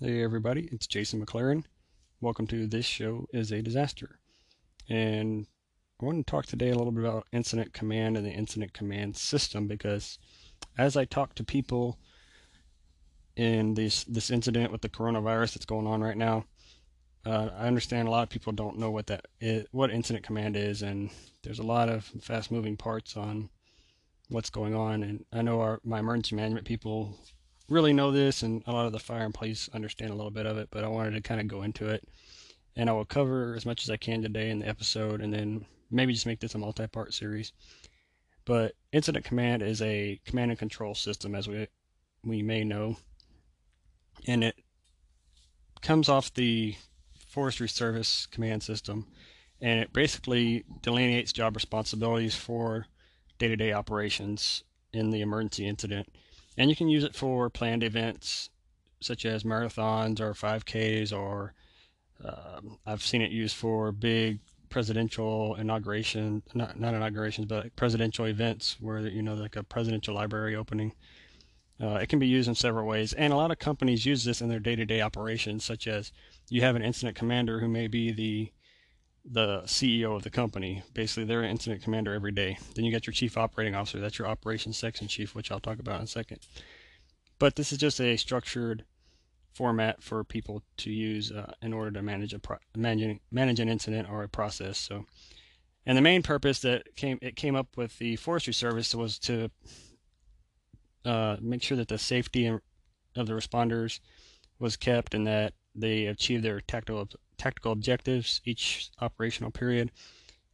Hey everybody, it's Jason McLaren. Welcome to This Show is a Disaster. And I want to talk today a little bit about incident command and the incident command system because as I talk to people in this this incident with the coronavirus that's going on right now, uh, I understand a lot of people don't know what that is, what incident command is, and there's a lot of fast moving parts on what's going on. And I know our my emergency management people really know this, and a lot of the fire and police understand a little bit of it, but I wanted to kind of go into it. And I will cover as much as I can today in the episode, and then maybe just make this a multi part series. But Incident Command is a command and control system, as we, we may know, and it comes off the Forestry Service command system, and it basically delineates job responsibilities for day to day operations in the emergency incident and you can use it for planned events such as marathons or 5Ks, or um, I've seen it used for big presidential inauguration, not not inaugurations, but presidential events where you know like a presidential library opening. Uh, it can be used in several ways, and a lot of companies use this in their day-to-day operations, such as you have an incident commander who may be the the CEO of the company. Basically, they're an incident commander every day. Then you got your chief operating officer. That's your operations section chief, which I'll talk about in a second. But this is just a structured format for people to use uh, in order to manage a pro- manage, manage an incident or a process. So, and the main purpose that came it came up with the Forestry Service was to uh, make sure that the safety of the responders was kept and that they achieved their tactical tactical objectives each operational period,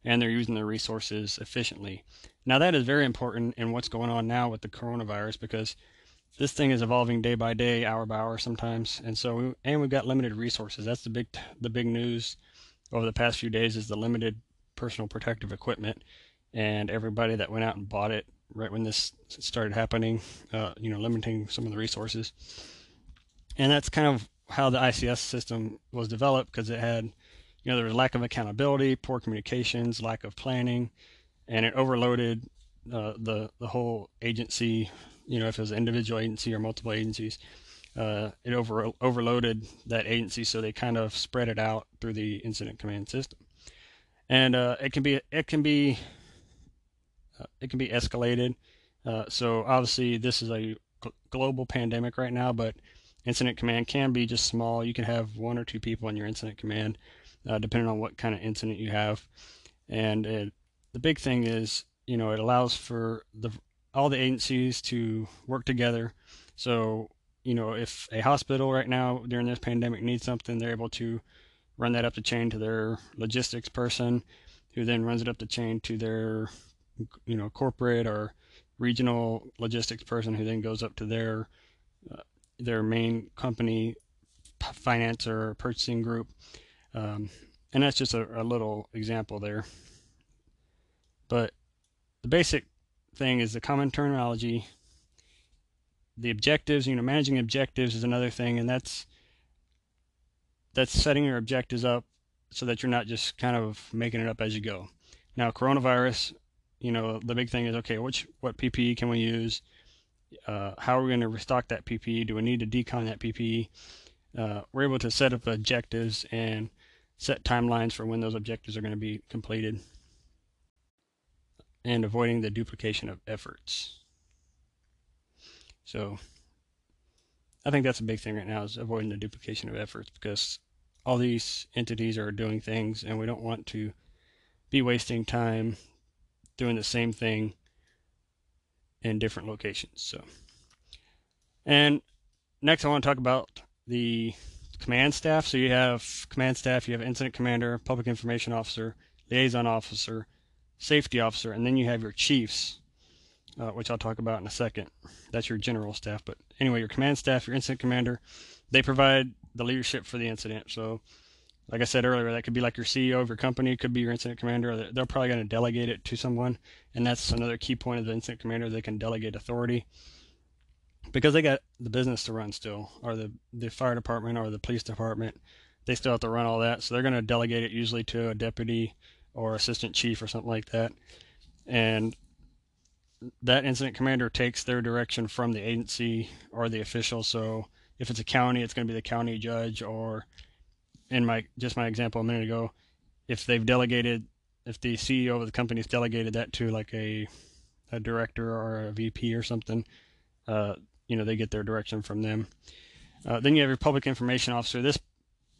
and they're using their resources efficiently. Now, that is very important in what's going on now with the coronavirus because this thing is evolving day by day, hour by hour sometimes, and so and we've got limited resources. That's the big the big news over the past few days is the limited personal protective equipment, and everybody that went out and bought it right when this started happening, uh, you know, limiting some of the resources, and that's kind of how the ICS system was developed because it had, you know, there was lack of accountability, poor communications, lack of planning, and it overloaded uh, the the whole agency. You know, if it was an individual agency or multiple agencies, uh, it over overloaded that agency, so they kind of spread it out through the incident command system, and uh, it can be it can be uh, it can be escalated. Uh, so obviously, this is a global pandemic right now, but incident command can be just small. You can have one or two people in your incident command, uh, depending on what kind of incident you have. And it, the big thing is, you know, it allows for the all the agencies to work together. So, you know, if a hospital right now during this pandemic needs something, they're able to run that up the chain to their logistics person, who then runs it up the chain to their, you know, corporate or regional logistics person, who then goes up to their uh, their main company finance or purchasing group. Um, and that's just a, a, little example there. But the basic thing is the common terminology. The objectives, you know, managing objectives is another thing, and that's that's setting your objectives up so that you're not just kind of making it up as you go. Now, coronavirus, you know, the big thing is okay, which what PPE can we use? Uh, how are we going to restock that PPE? Do we need to decon that PPE? Uh, we're able to set up objectives and set timelines for when those objectives are going to be completed and avoiding the duplication of efforts. So I think that's a big thing right now is avoiding the duplication of efforts because all these entities are doing things and we don't want to be wasting time doing the same thing in different locations. So, and next I want to talk about the command staff. So you have command staff, you have incident commander, public information officer, liaison officer, safety officer, and then you have your chiefs, uh, which I'll talk about in a second. That's your general staff. But anyway, your command staff, your incident commander, they provide the leadership for the incident. So like I said earlier, that could be like your CEO of your company, could be your incident commander. They're probably going to delegate it to someone, and that's another key point of the incident commander. They can delegate authority because they got the business to run still, or the the fire department or the police department. They still have to run all that, so they're going to delegate it usually to a deputy or assistant chief or something like that, and that incident commander takes their direction from the agency or the official. So if it's a county, it's going to be the county judge, or in my just my example a minute ago, if they've delegated, if the CEO of the company has delegated that to like a a director or a VP or something, uh, you know, they get their direction from them. Uh, then you have your public information officer. This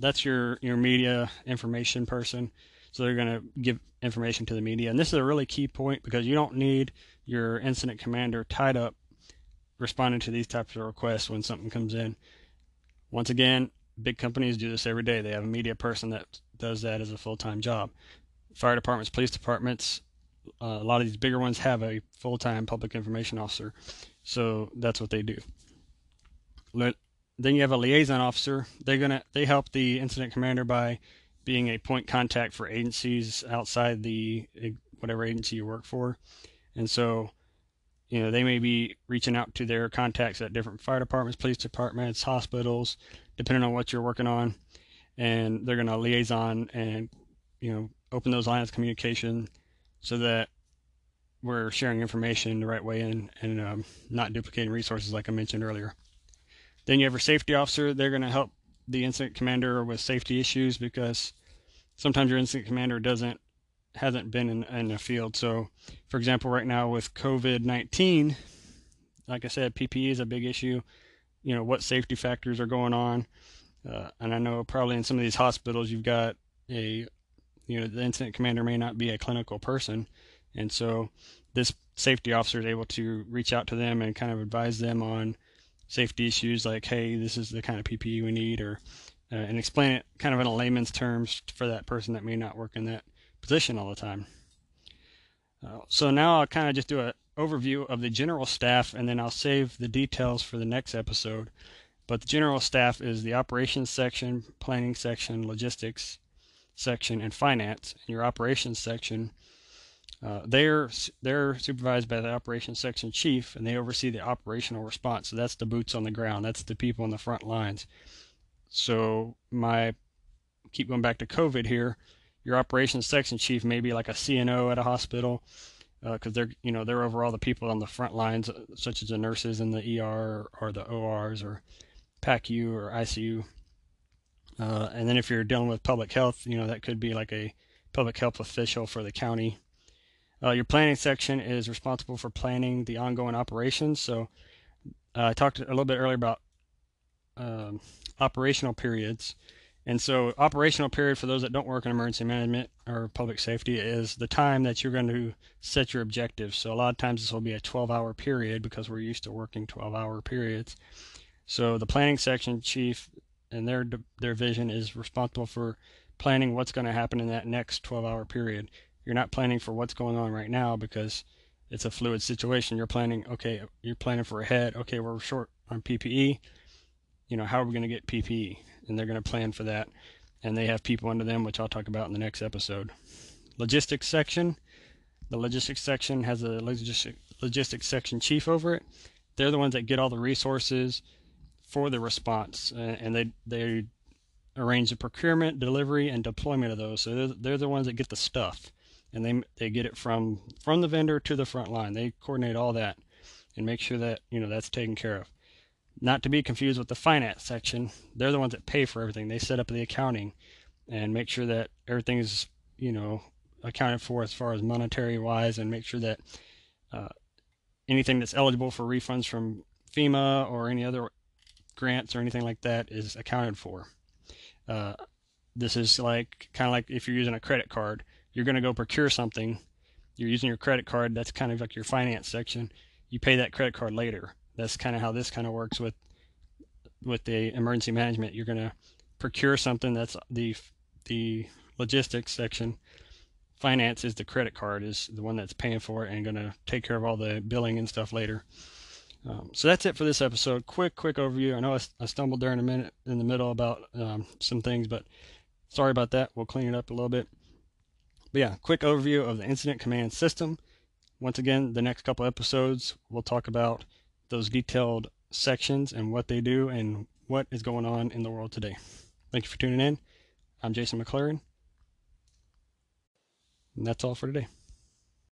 that's your your media information person. So they're going to give information to the media. And this is a really key point because you don't need your incident commander tied up responding to these types of requests when something comes in. Once again, big companies do this every day. They have a media person that does that as a full-time job. Fire departments, police departments, uh, a lot of these bigger ones have a full-time public information officer. So that's what they do. Then you have a liaison officer. They're gonna they help the incident commander by being a point contact for agencies outside the whatever agency you work for. And so, you know, they may be reaching out to their contacts at different fire departments, police departments, hospitals, depending on what you're working on. And they're going to liaison and, you know, open those lines of communication so that we're sharing information the right way and, and um, not duplicating resources like I mentioned earlier. Then you have your safety officer. They're going to help the incident commander with safety issues because sometimes your incident commander doesn't hasn't been in, in the field. So, for example, right now with COVID 19, like I said, PPE is a big issue. You know, what safety factors are going on. Uh, and I know probably in some of these hospitals, you've got a, you know, the incident commander may not be a clinical person. And so this safety officer is able to reach out to them and kind of advise them on safety issues like, hey, this is the kind of PPE we need, or uh, and explain it kind of in a layman's terms for that person that may not work in that position all the time. Uh, so now I'll kind of just do an overview of the general staff, and then I'll save the details for the next episode. But the general staff is the operations section, planning section, logistics section, and finance. And your operations section uh, they're they're supervised by the operations section chief, and they oversee the operational response. So that's the boots on the ground. That's the people on the front lines. So my keep going back to COVID here. Your operations section chief may be like a CNO at a hospital because uh, they're you know they're over all the people on the front lines, uh, such as the nurses in the ER or the ORs or PACU or ICU. Uh, and then if you're dealing with public health, you know that could be like a public health official for the county uh, your planning section is responsible for planning the ongoing operations. So uh, I talked a little bit earlier about um, operational periods. And so, operational period for those that don't work in emergency management or public safety is the time that you're going to set your objectives. So, a lot of times this will be a 12 hour period because we're used to working 12 hour periods. So, the planning section chief and their their vision is responsible for planning what's going to happen in that next 12 hour period you're not planning for what's going on right now because it's a fluid situation. You're planning, okay, you're planning for ahead. Okay, we're short on PPE. You know, how are we going to get PPE? And they're going to plan for that. And they have people under them, which I'll talk about in the next episode. Logistics section. The logistics section has a logistics, logistics section chief over it. They're the ones that get all the resources for the response, uh, and they they arrange the procurement, delivery, and deployment of those. So they're, they're the ones that get the stuff and they they get it from from the vendor to the front line. They coordinate all that and make sure that you know that's taken care of. Not to be confused with the finance section. They're the ones that pay for everything. They set up the accounting and make sure that everything is you know accounted for as far as monetary wise, and make sure that uh, anything that's eligible for refunds from FEMA or any other grants or anything like that is accounted for. Uh, this is like kind of like if you're using a credit card you're going to go procure something, you're using your credit card, that's kind of like your finance section. You pay that credit card later. That's kind of how this kind of works with with the emergency management. You're going to procure something that's the the logistics section. Finance is the credit card is the one that's paying for it and going to take care of all the billing and stuff later. Um, so that's it for this episode. Quick, quick overview. I know I, I stumbled in a minute in the middle about um, some things, but sorry about that. We'll clean it up a little bit. But yeah, quick overview of the incident command system. Once again, the next couple episodes, we'll talk about those detailed sections and what they do and what is going on in the world today. Thank you for tuning in. I'm Jason McLaren. And that's all for today.